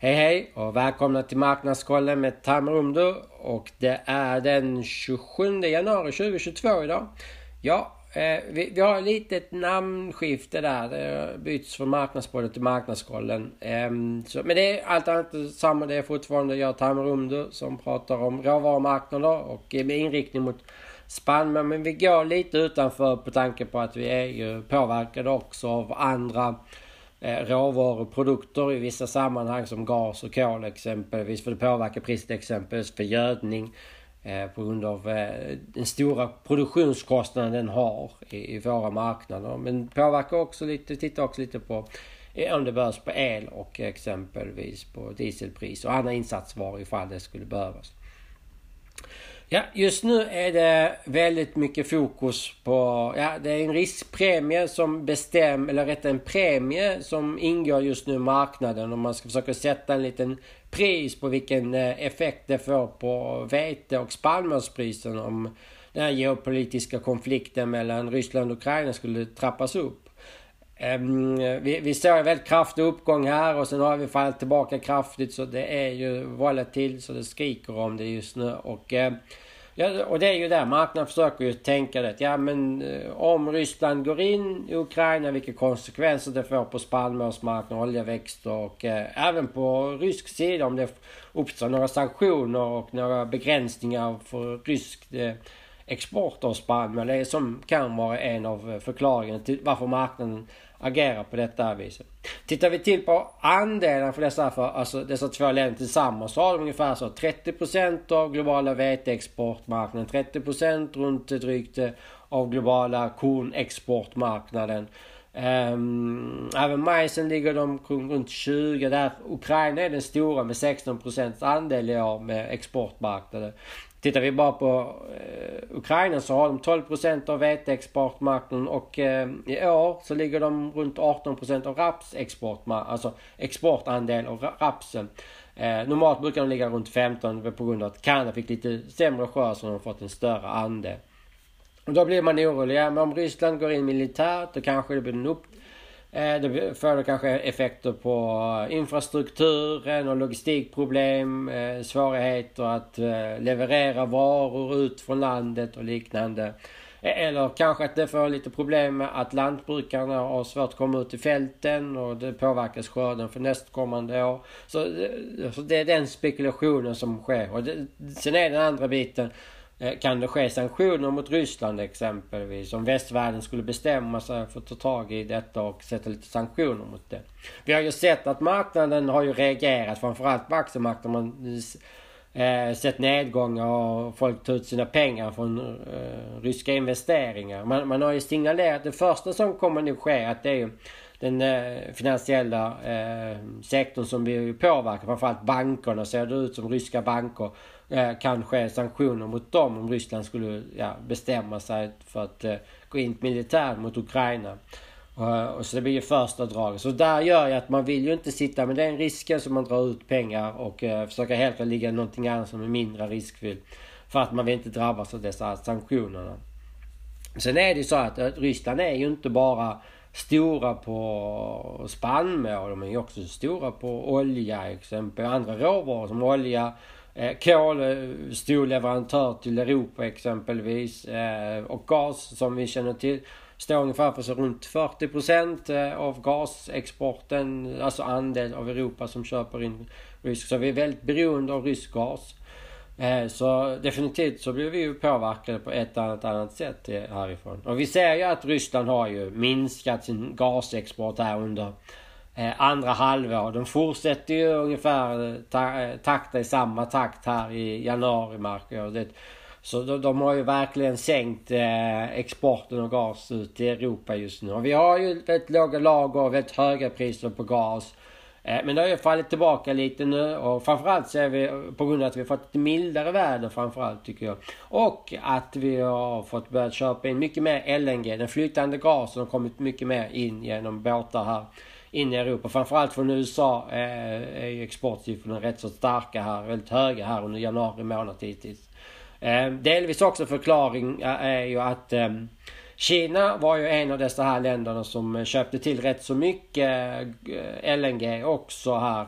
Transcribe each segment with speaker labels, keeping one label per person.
Speaker 1: Hej hej och välkomna till Marknadskollen med Tamrumdu och det är den 27 januari 2022 idag. Ja, eh, vi, vi, har ett litet namnskifte där. Det byts från Marknadsbollen till Marknadskollen. Eh, så, men det är allt annat samma. Det är fortfarande jag Tamrumdu som pratar om råvarumarknader och eh, med inriktning mot Spanien. Men vi går lite utanför på tanke på att vi är ju påverkade också av andra Eh, råvaruprodukter i vissa sammanhang som gas och kol exempelvis. För det påverkar priset exempelvis för gödning eh, på grund av eh, den stora produktionskostnaden den har i, våra marknader. Men påverkar också lite, tittar också lite på om det behövs på el och exempelvis på dieselpris och andra insatsvaror ifall det skulle behövas. Ja, just nu är det väldigt mycket fokus på, ja det är en riskpremie som bestämmer, eller rätt en premie som ingår just nu i marknaden om man ska försöka sätta en liten pris på vilken eh, effekt det får på vete och spannmålspriserna om den här geopolitiska konflikten mellan Ryssland och Ukraina skulle trappas upp. Ehm, vi, vi ser en väldigt kraftig uppgång här och sen har vi fallit tillbaka kraftigt så det är ju volatilt så det skriker om det just nu. Och, ehm, ja, och det är ju där marknaden försöker ju tänka det. Ja men eh, om Ryssland går in i Ukraina vilka konsekvenser det får på spannmålsmarknaden, oljeväxter och eh, även på rysk sida om det uppstår några sanktioner och några begränsningar för rysk eh, export av spannmål. Det är som kan vara en av eh, förklaringarna till varför marknaden agerar på detta viset. Tittar vi till på andelen för dessa, för, alltså dessa två länder tillsammans så har de ungefär så 30% av globala veteexportmarknaden, 30% runt drygt av globala kornexportmarknaden. Um, även majsen ligger de runt 20 där. Ukraina är den stora med 16 procents andel i år med exportmarknaden. Tittar vi bara på eh, Ukraina så har de 12 procent av veteexportmarknaden och eh, i år så ligger de runt 18 procent av rapsexportmarknaden, alltså exportandel av rapsen. Eh, normalt brukar de ligga runt 15 på grund av att Kanada fick lite sämre skörd så de har fått en större andel. Och då blir man orolig. Ja, men om Ryssland går in militärt då kanske det blir en upp Eh, det får kanske effekter på infrastrukturen och logistikproblem, eh, svårigheter att eh, leverera varor ut från landet och liknande. Eller kanske att det får lite problem med att lantbrukarna har svårt att komma ut i fälten och det påverkas skörden för nästkommande år. Så, det är den spekulationen som sker. Och det, sen är den andra biten Eh, kan det ske sanktioner mot Ryssland exempelvis? Om västvärlden skulle bestämma sig för att ta tag i detta och sätta lite sanktioner mot det. Vi har ju sett att marknaden har ju reagerat, framförallt på aktiemarknaden. Man eh, sett nedgångar och folk tar ut sina pengar från eh, ryska investeringar. Man, man har ju signalerat det första som kommer nu ske att det är ju den eh, finansiella eh, sektorn som blir påverkad. Framförallt bankerna ser det ut som ryska banker eh, kanske sanktioner mot dem om Ryssland skulle ja, bestämma sig för att eh, gå in militärt mot Ukraina. Uh, och så det blir ju första draget. Så där gör ju att man vill ju inte sitta med den risken som man drar ut pengar och eh, försöker helt ligga någonting annat som är mindre riskfyllt. För att man vill inte drabbas av dessa sanktionerna. Sen är det ju så att eh, Ryssland är ju inte bara stora på spannmål. De är ju också stora på olja exempel. Andra råvaror som olja, Eh, kol, eh, stor leverantör till Europa exempelvis. Eh, och gas som vi känner till står ungefär för så runt 40% av gasexporten, alltså andel av Europa som köper in rysk. Så vi är väldigt beroende av rysk gas. Så definitivt så blir vi ju påverkade på ett annat, annat sätt härifrån. Och vi ser ju att Ryssland har ju minskat sin gasexport här under Eh, andra halvår. De fortsätter ju ungefär eh, ta, eh, takta i samma takt här i januari märker Så de, de, har ju verkligen sänkt eh, exporten av gas ut i Europa just nu. Och vi har ju väldigt låga lager och väldigt höga priser på gas. Eh, men det har ju fallit tillbaka lite nu och framförallt så är vi på grund av att vi fått lite mildare väder framförallt tycker jag. Och att vi har fått börja köpa in mycket mer LNG. Den flytande gasen har kommit mycket mer in genom båtar här in i Europa. Framförallt från USA eh, är ju exportsiffrorna rätt så starka här, väldigt höga här under januari månad hittills. Eh, delvis också förklaring eh, är ju att eh, Kina var ju en av dessa här länderna som eh, köpte till rätt så mycket eh, LNG också här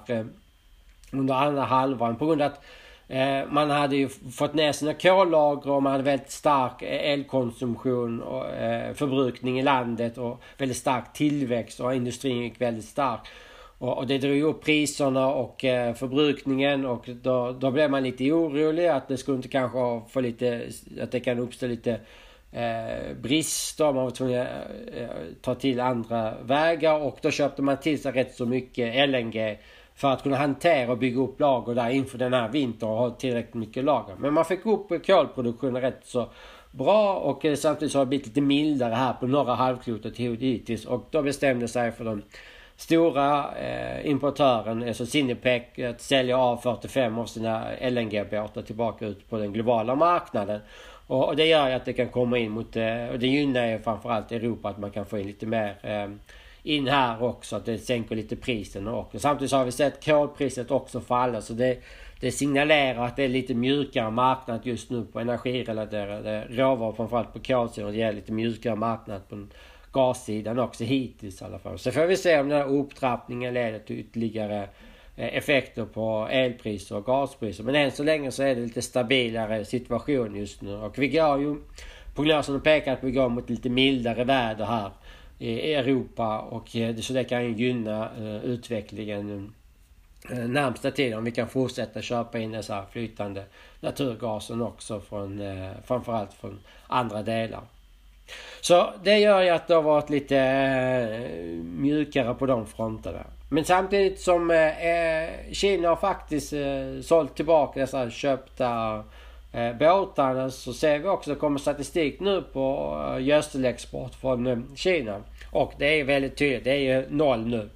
Speaker 1: under andra halvan på grund av att Eh, man hade ju fått ner sina kollager och man hade väldigt stark elkonsumtion och eh, förbrukning i landet och väldigt stark tillväxt och industrin gick väldigt stark. Och, det drog upp priserna och eh, förbrukningen och då, då blev man lite orolig att det skulle inte kanske få lite, att det kan uppstå lite eh, brister. Man var tvungen att eh, ta till andra vägar och då köpte man till sig rätt så mycket LNG för att kunna hantera och bygga upp lager där inför den här vintern och ha tillräckligt mycket lager. Men man fick upp kolproduktionen rätt så bra och eh, samtidigt så har det blivit lite mildare här på norra halvklotet hittills och då bestämde sig för den stora eh, importören, alltså Sinopec, att sälja av 45 av sina LNG-båtar tillbaka ut på den globala marknaden. Och, och det gör ju att det kan komma in mot, eh, och det gynnar ju framförallt Europa att man kan få in lite mer eh, in här också. Att det sänker lite priserna också. Samtidigt så har vi sett kolpriset också falla. Så det, det signalerar att det är lite mjukare marknad just nu på energirelaterade råvaror. Framförallt på kolsidan. Det är lite mjukare marknad på gassidan också hittills i alla fall. Så får vi se om den här upptrappningen leder till ytterligare eh, effekter på elpriser och gaspriser. Men än så länge så är det lite stabilare situation just nu. Och vi går ju... prognosen pekar att vi går mot lite mildare väder här i Europa och eh, så det kan gynna eh, utvecklingen eh, närmsta tiden om vi kan fortsätta köpa in dessa flytande naturgasen också från framförallt från andra delar. Så det gör ju att det har varit lite mjukare på de fronterna. Men samtidigt som Kina har faktiskt sålt tillbaka dessa köpta eh, båtarna så ser vi också, det kommer statistik nu på eh, gödselexport från Kina. Och det är väldigt tydligt, det är ju noll nu.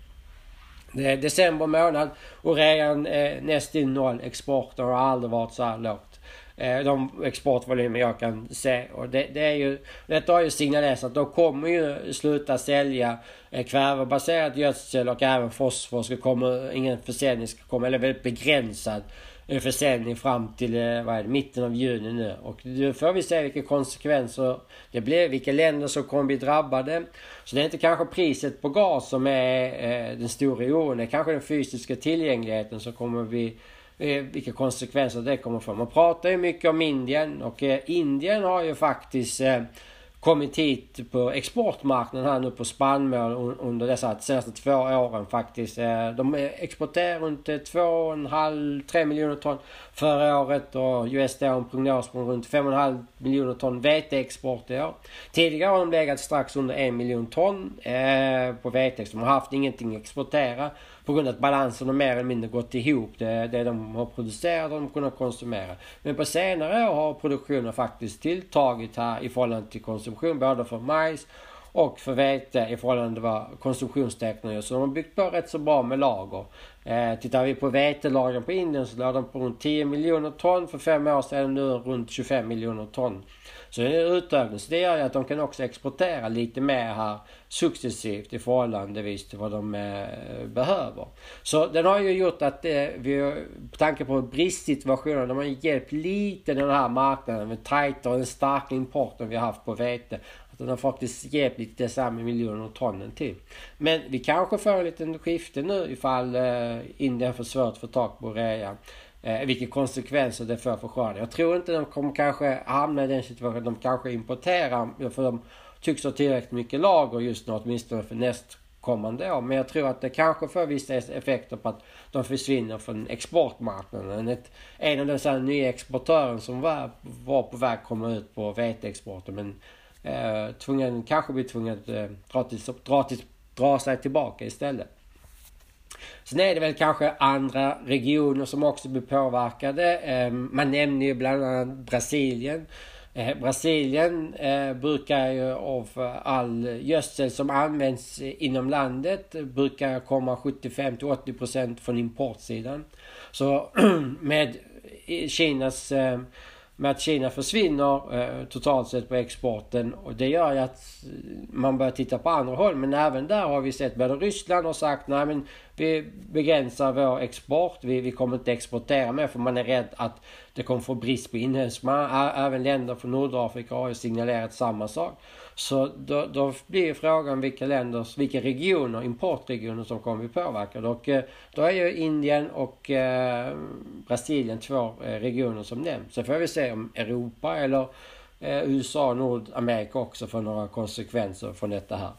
Speaker 1: Det är december månad och redan eh, nästan noll. Exporten har aldrig varit så här lågt. Eh, de exportvolymer jag kan se. Och det, det är ju, detta har ju signalerat att de kommer ju sluta sälja eh, kvävebaserad gödsel och även fosfor ska komma, ingen försäljning ska komma, eller väldigt begränsad en försäljning fram till eh, vad är det, mitten av juni nu. Och då får vi se vilka konsekvenser det blir, vilka länder som kommer bli drabbade. Så det är inte kanske priset på gas som är eh, den stora oron. Det är kanske den fysiska tillgängligheten som kommer bli eh, vilka konsekvenser det kommer få. Man pratar ju mycket om Indien och eh, Indien har ju faktiskt eh, kommit hit på exportmarknaden här nu på spannmål under dessa senaste två åren faktiskt. Eh, de exporterar runt eh, 2,5-3 miljoner ton förra året och USD har en prognos på runt 5,5 miljoner ton veteexport i år. Tidigare har de legat strax under 1 miljon ton eh, på vete. De har haft ingenting att exportera på grund av att balansen har mer eller mindre gått ihop. Det, det de har producerat och de kunnat konsumera. Men på senare år har produktionen faktiskt tilltagit här i förhållande till konsumtion både för majs och för vete i förhållande till vad konsumtionstäckningen Så de har byggt på rätt så bra med lager. Eh, tittar vi på vetelagren på Indien så låg de på runt 10 miljoner ton för fem år sedan. Nu runt 25 miljoner ton. Så det är utökning. Så det gör ju att de kan också exportera lite mer här successivt i förhållandevis till vad de eh, behöver. Så den har ju gjort att eh, vi, på tanke på bristsituationen, de har hjälpt lite den här marknaden med tajtare och den starka importen vi har haft på vete. Att den har faktiskt jävligt lite dessa miljoner tonnen till. Men vi kanske får en liten skifte nu ifall eh, Indien får svårt att få tag på rea. Eh, vilka konsekvenser det får för skörden. Jag tror inte de kommer kanske hamna i den situationen. De kanske importerar för de tycks ha tillräckligt mycket lager just nu åtminstone för nästkommande år. Men jag tror att det kanske får vissa effekter på att de försvinner från exportmarknaden. Ett, en av de nya exportörerna som var, var på väg att komma ut på veteexporten men eh, tvungen, kanske blir tvungen att eh, dra, till, dra, till, dra sig tillbaka istället. Sen är det väl kanske andra regioner som också blir påverkade. Eh, man nämner ju bland annat Brasilien. Eh, Brasilien eh, brukar ju av all gödsel som används inom landet brukar komma 75 till 80% från importsidan. Så med Kinas eh, med att Kina försvinner eh, totalt sett på exporten och det gör ju att eh, man börjar titta på andra håll. Men även där har vi sett både Ryssland har sagt nej men vi begränsar vår export. Vi, vi kommer inte exportera mer för man är rädd att det kommer få brist på inhemsk mark. Även länder från Nordafrika har ju signalerat samma sak. Så då, då blir frågan vilka länder, vilka regioner, importregioner som kommer bli påverkade. Och eh, då är ju Indien och eh, Brasilien två eh, regioner som nämns. Sen får vi se om Europa eller eh, USA och Nordamerika också får några konsekvenser från detta här.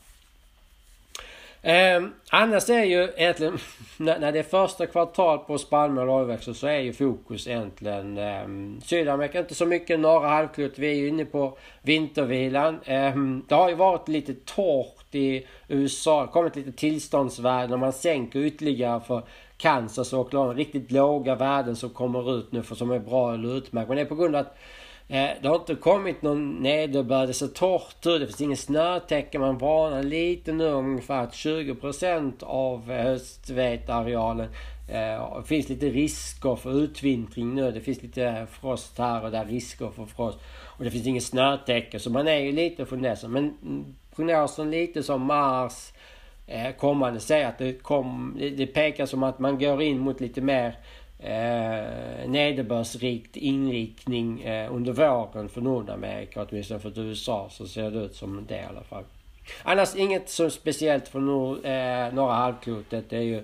Speaker 1: Eh, annars är ju egentligen, när, när det är första kvartal på spannmål och oljeväxter så är ju fokus egentligen eh, Sydamerika, inte så mycket norra halvklotet. Vi är ju inne på vintervilan. Eh, det har ju varit lite torrt i USA, det kommit lite tillståndsvärden och man sänker ytterligare för Kansas och Oklahoma. Riktigt låga värden som kommer ut nu för som är bra eller utmärkt. Men det är på grund av att Eh, det har inte kommit någon nederbörd. Det ser torrt ut. Det finns ingen snötäcke. Man varnar lite nu ungefär att 20% av eh, höstvetearealen det eh, finns lite risker för utvintring nu. Det finns lite frost här och där, risker för frost. Och det finns ingen snötäcke. Så man är ju lite fundersam. Men mm, prognosen lite som Mars kommande säger att det, kom, det pekar som att man går in mot lite mer eh, nederbördsrikt inriktning eh, under våren för Nordamerika, åtminstone för USA, så ser det ut som det i alla fall. Annars inget så speciellt för nor eh, norra halvklotet. Det, är ju,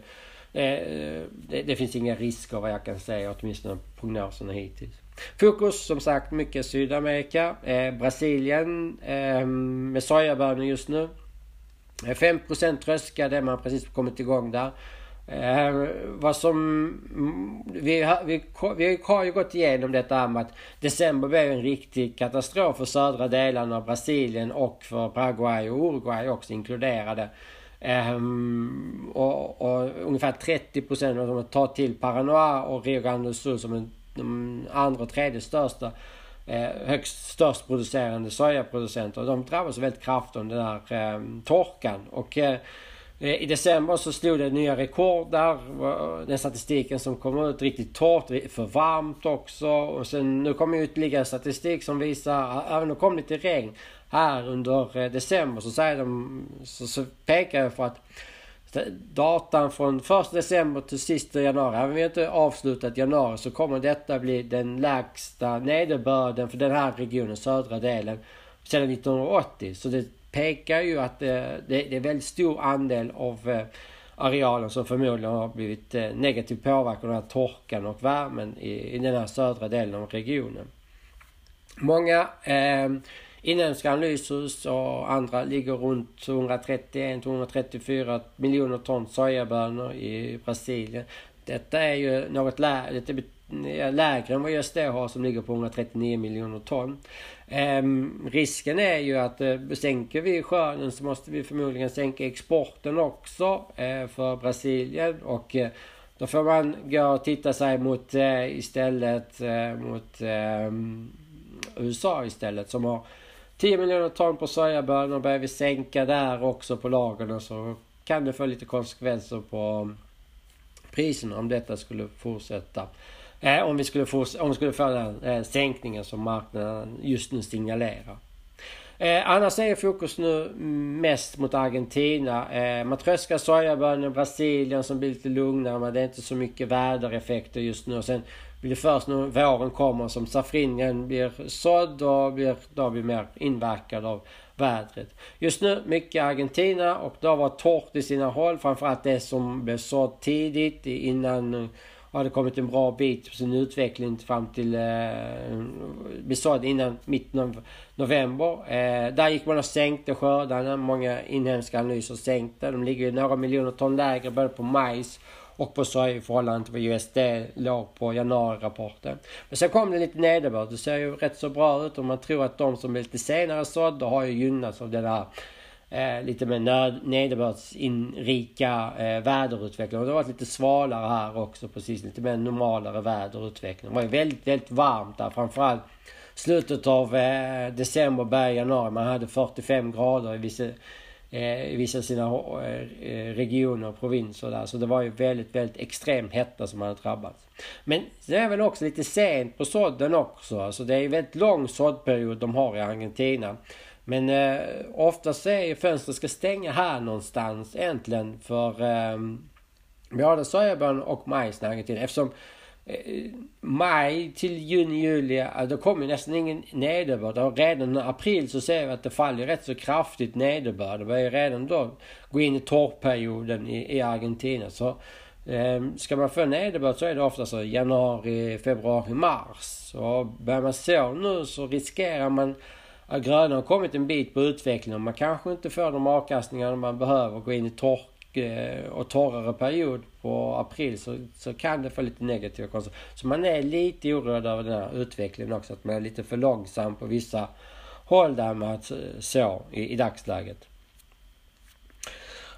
Speaker 1: eh, det, det, finns inga risker vad jag kan säga, åtminstone prognoserna hittills. Fokus som sagt mycket Sydamerika. Eh, Brasilien eh, med sojabönor just nu. Eh, 5% tröska, det man precis kommit igång där. Eh, vad som... Mm, vi, har, vi, vi har ju gått igenom detta med att december blev en riktig katastrof för södra delarna av Brasilien och för Paraguay och Uruguay också inkluderade. Eh, och, och, ungefär 30 procent av dem tar till Paranoa och Rio Grande do Sul som en, de andra och tredje största eh, högst störst producerande sojaproducenter. De drabbas väldigt kraftigt av den där eh, torkan. Och Eh, Eh, I december så slog det nya rekord där. Eh, den statistiken som kom ut riktigt torrt, för varmt också. Och sen nu kommer ytterligare statistik som visar, även om det kom lite regn här under eh, december så säger de, så, så pekar jag för att datan från 1 december till sista januari, även om vi inte avslutat januari så kommer detta bli den lägsta nederbörden för den här regionen, södra delen, sedan 1980. Så det pekar ju att eh, det, det är väldigt stor andel av eh, arealen som förmodligen har blivit eh, negativt påverkad av torkan och värmen i, i den här södra delen av regionen. Många eh, inhemska analyser och andra ligger runt 131-134 miljoner ton sojabönor i Brasilien. Detta är ju något lä lägre än vad just det har som ligger på 139 miljoner ton. Um, risken är ju att eh, sänker vi skörden så måste vi förmodligen sänka exporten också eh, för Brasilien och eh, då får man gå och titta sig mot eh, istället eh, mot ehm, USA istället som har 10 miljoner ton på sojabönor. Börjar vi sänka där också på lagren så kan det få lite konsekvenser på mm, priserna om detta skulle fortsätta. Eh, om, vi skulle få, om vi skulle få den eh, sänkningen som marknaden just nu signalerar. Eh, annars är fokus nu mest mot Argentina. Eh, man tröskar sojabönor i Brasilien som blir lite lugnare men det är inte så mycket vädereffekter just nu. Och sen blir det först när våren kommer som safrinien blir sådd och blir, då blir mer inverkad av vädret. Just nu mycket Argentina och det har varit torrt i sina håll. Framförallt det som blev sådd tidigt innan hade kommit en bra bit på sin utveckling fram till eh, besådd innan mitten av november. Eh, där gick man och sänkte skördarna. Många inhemska analyser sänkte. De ligger några miljoner ton lägre både på majs och på soja i förhållande till vad USD låg på januari-rapporten. Men sen kom det lite nederbörd. Det ser ju rätt så bra ut och man tror att de som är lite senare sådda har ju gynnats av det där eh, lite mer nederbördsinrika eh, väderutveckling. Och det har varit lite svalare här också precis. Lite mer normalare väderutveckling. Det var ju väldigt, väldigt varmt där. Framförallt slutet av eh, december, början januari. Man hade 45 grader i vissa, eh, i vissa sina eh, regioner och provinser där. Så det var ju väldigt, väldigt extrem hetta som hade drabbats. Men det är väl också lite sent på sådden också. Alltså det är ju väldigt lång såddperiod de har i Argentina. Men eh, oftast är fönstret ska stänga här någonstans egentligen för ehm, eh, både sojabönor och majs i Argentina. Eftersom maj till juni, juli, då kommer nästan ingen nederbörd. Och redan i april så ser vi att det faller rätt så kraftigt nederbörd. Det börjar redan då gå in i torrperioden i, i Argentina. Så eh, ska man få nederbörd så är det ofta så januari, februari, mars. Och börjar man så nu så riskerar man Gröna har kommit en bit på utvecklingen. Man kanske inte får de avkastningar man behöver gå in i tork eh, och torrare period på april så, så kan det få lite negativa konsekvenser. Så man är lite oroad över den här utvecklingen också. Att man är lite för långsam på vissa håll där med att så i, i dagsläget.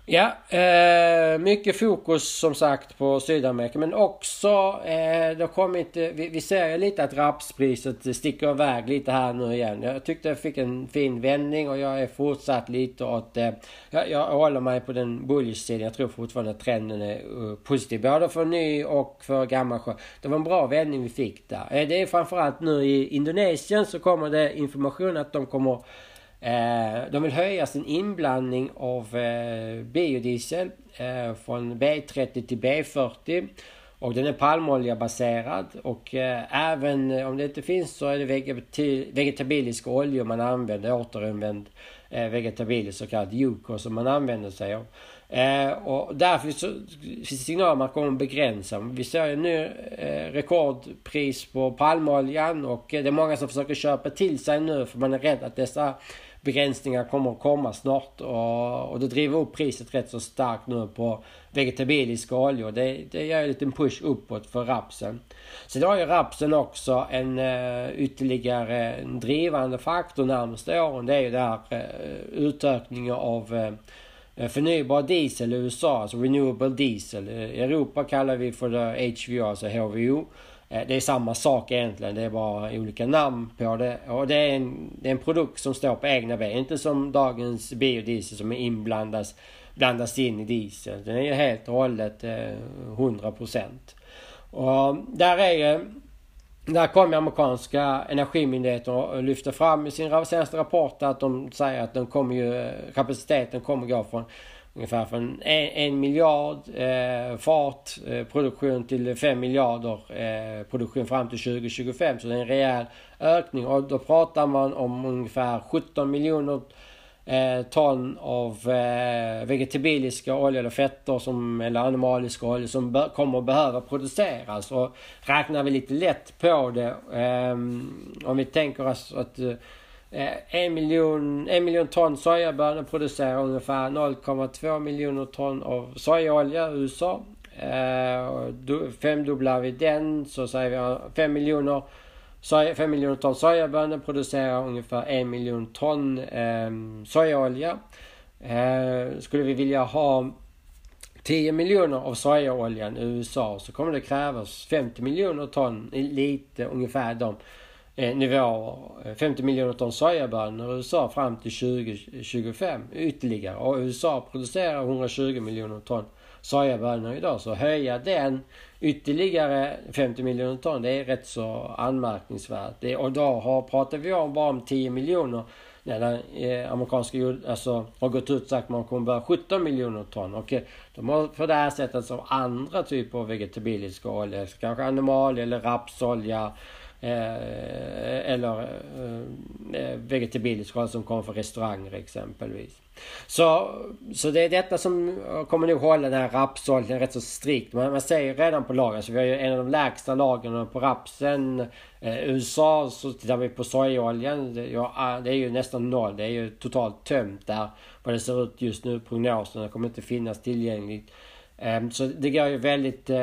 Speaker 1: Ja, eh, mycket fokus som sagt på Sydamerika men också eh, det har kommit, eh, vi, vi ser lite att rapspriset sticker iväg lite här nu igen. Jag tyckte jag fick en fin vändning och jag är fortsatt lite åt, eh, jag, jag håller mig på den bullish-sidan. Jag tror fortfarande att trenden är uh, positiv både för ny och för gammal sjö. Det var en bra vändning vi fick där. Eh, det är framförallt nu i Indonesien så kommer det information att de kommer Eh, de vill höja sin inblandning av eh, biodiesel eh, från B30 till B40. Och den är palmoljebaserad och även om det inte finns så är det vegetabilisk olja man använder, återanvänd vegetabilisk så kallad Yuko som man använder sig av. och därför så finns det signaler om att man kommer begränsa. Vi ser ju nu rekordpris på palmoljan och det är många som försöker köpa till sig nu för man är rädd att dessa begränsningar kommer att komma snart och, och det driver upp priset rätt så starkt nu på vegetabiliska oljor. Det, det gör en liten push uppåt för rapsen. Sen har ju rapsen också en uh, ytterligare en drivande faktor närmaste åren. Det är ju det här uh, utökningen av uh, förnybar diesel i USA, alltså renewable diesel. I Europa kallar vi för det HVO, alltså HVO. Eh, det är samma sak egentligen, det är bara olika namn på det. Och det är en, det är en produkt som står på egna ben. Inte som dagens biodiesel som är inblandas blandas in i diesel. Den är ju helt och hållet eh, 100%. Och där är där kommer amerikanska energimyndigheter och lyfter fram i sin senaste rapport att de säger att den kommer ju, kapaciteten kommer gå från ungefär från en, en miljard eh, fart eh, produktion till fem miljarder eh, produktion fram till 2025. Så det är en rejäl ökning och då pratar man om ungefär 17 miljoner eh, ton av eh, vegetabiliska oljor eller fetter som, eller animaliska oljor som be, kommer att behöva produceras. Och räknar vi lite lätt på det, eh, om vi tänker oss att Eh, Eh, en miljon, en miljon ton sojabönor producerar ungefär 0,2 miljoner ton av sojaolja i USA. Eh, femdubblar vi den så säger vi 5 miljoner, 5 miljoner ton sojabönor producerar ungefär en miljon ton eh, sojaolja. Eh, skulle vi vilja ha 10 miljoner av sojaoljan i USA så kommer det krävas 50 miljoner ton, lite ungefär de eh, nivåer. 50 eh, miljoner ton sojabönor i USA fram till 2025 ytterligare. Och USA producerar 120 miljoner ton sojabönor idag. Så höja den ytterligare 50 miljoner ton, det är rätt så anmärkningsvärt. Det, och då har, pratar vi om bara om 10 miljoner när den eh, amerikanska jord, alltså, har gått ut och sagt att man kommer börja 17 miljoner ton. Och eh, de har på det här sättet som andra typer av vegetabiliska oljor, kanske animalie eller rapsolja Eh, eller eh, eh, som kommer från restauranger exempelvis. Så, så det är detta som kommer nog hålla den här rapsoljan rätt så strikt. Man, man ser ju redan på lagren, så vi har ju en av de lägsta lagren på rapsen. Eh, USA så tittar vi på sojaoljan. Det, ja, ah, det är ju nästan noll. Det är ju totalt tömt där. Vad det ser ut just nu, prognoserna kommer inte finnas tillgängligt. Ehm, så det går ju väldigt, eh,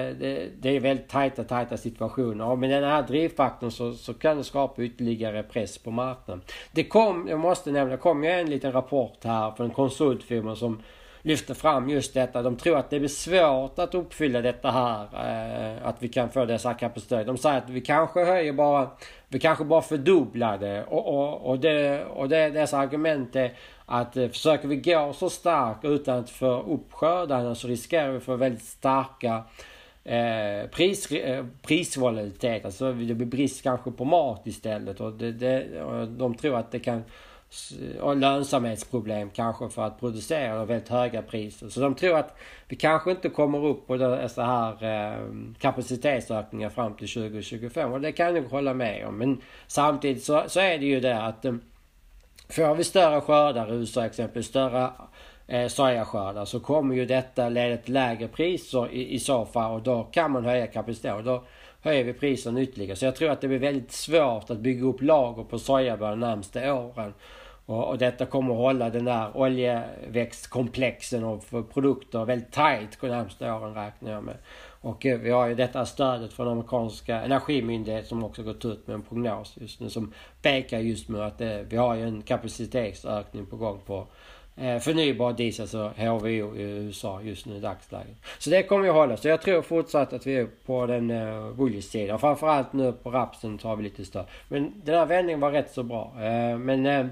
Speaker 1: det är väldigt tajta, tajta situationer. Och med den här drivfaktorn så, så kan det skapa ytterligare press på marknaden. Det kom, jag måste nämna, det kom ju en liten rapport här från en konsultfirma som lyfter fram just detta. De tror att det blir svårt att uppfylla detta här. Eh, att vi kan få dessa kapacitet. De säger att vi kanske höjer bara, vi kanske bara fördubblar det. Och, och, och, det, och det, dessa argument är att eh, försöker vi gå så starkt utan att få upp skördarna så riskerar vi att få väldigt starka eh, pris, eh, prisvolatilitet. Alltså det blir brist kanske på mat istället. Och, det, det, och de tror att det kan och lönsamhetsproblem kanske för att producera väldigt höga priser. Så de tror att vi kanske inte kommer upp på dessa här eh, kapacitetsökningar fram till 2025 och det kan jag hålla med om. Men samtidigt så, så är det ju det att eh, får vi större skördar i USA exempelvis, större eh, sojaskördar så kommer ju detta leda till lägre priser i, i så fall och då kan man höja kapaciteten. Och då höjer vi priserna ytterligare. Så jag tror att det blir väldigt svårt att bygga upp lager på sojabönor de närmaste åren. Och, och, detta kommer att hålla den där oljeväxtkomplexen och produkter väldigt tight de närmaste åren räknar jag med. Och eh, vi har ju detta stödet från amerikanska energimyndigheten som också gått ut med en prognos just nu som pekar just nu att det, vi har ju en kapacitetsökning på gång på eh, förnybar diesel, alltså HVO i USA just nu i dagsläget. Så det kommer ju hålla. Så jag tror fortsatt att vi är på den eh, bullish-sidan. Framförallt nu på rapsen tar vi lite stöd. Men den här vändningen var rätt så bra. Eh, men eh,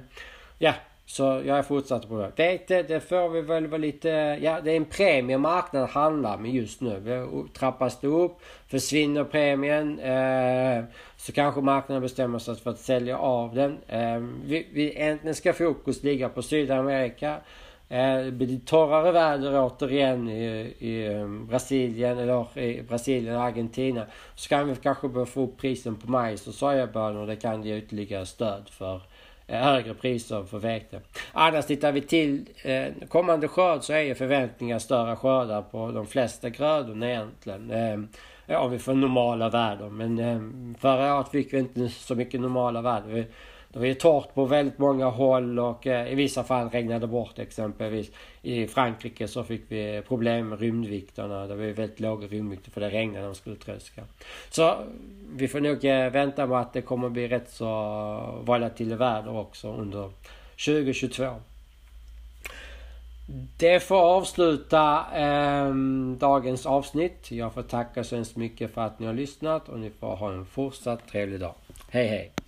Speaker 1: ja, så jag är fortsatt på det. Vete, det får vi väl vara lite... Ja, det är en premie marknaden handlar med just nu. Trappas det upp, försvinner premien eh, så kanske marknaden bestämmer sig för att sälja av den. Eh, vi, vi, äntligen ska fokus ligga på Sydamerika. Eh, det blir torrare väder återigen i, i eh, Brasilien eller i Brasilien och Argentina. Så kan vi kanske börja få upp prisen på majs och sojabönor. Det kan ge ytterligare stöd för Eh, Eh, högre priser för vete. Annars tittar vi till eh, kommande skörd så är ju förväntningar större skördar på de flesta grödorna egentligen. Eh, om vi får normala värden. Men eh, förra året fick vi inte så mycket normala värden. Det var ju torrt på väldigt många håll och eh, i vissa fall regnade det bort exempelvis. I Frankrike så fick vi problem med rymdvikterna. Det var ju väldigt låga rymdvikter för det regnade när de skulle tröska. Så vi får nog eh, vänta på att det kommer bli rätt så volatil väder också under 2022. Det får avsluta eh, dagens avsnitt. Jag får tacka så hemskt mycket för att ni har lyssnat och ni får ha en fortsatt trevlig dag. Hej hej!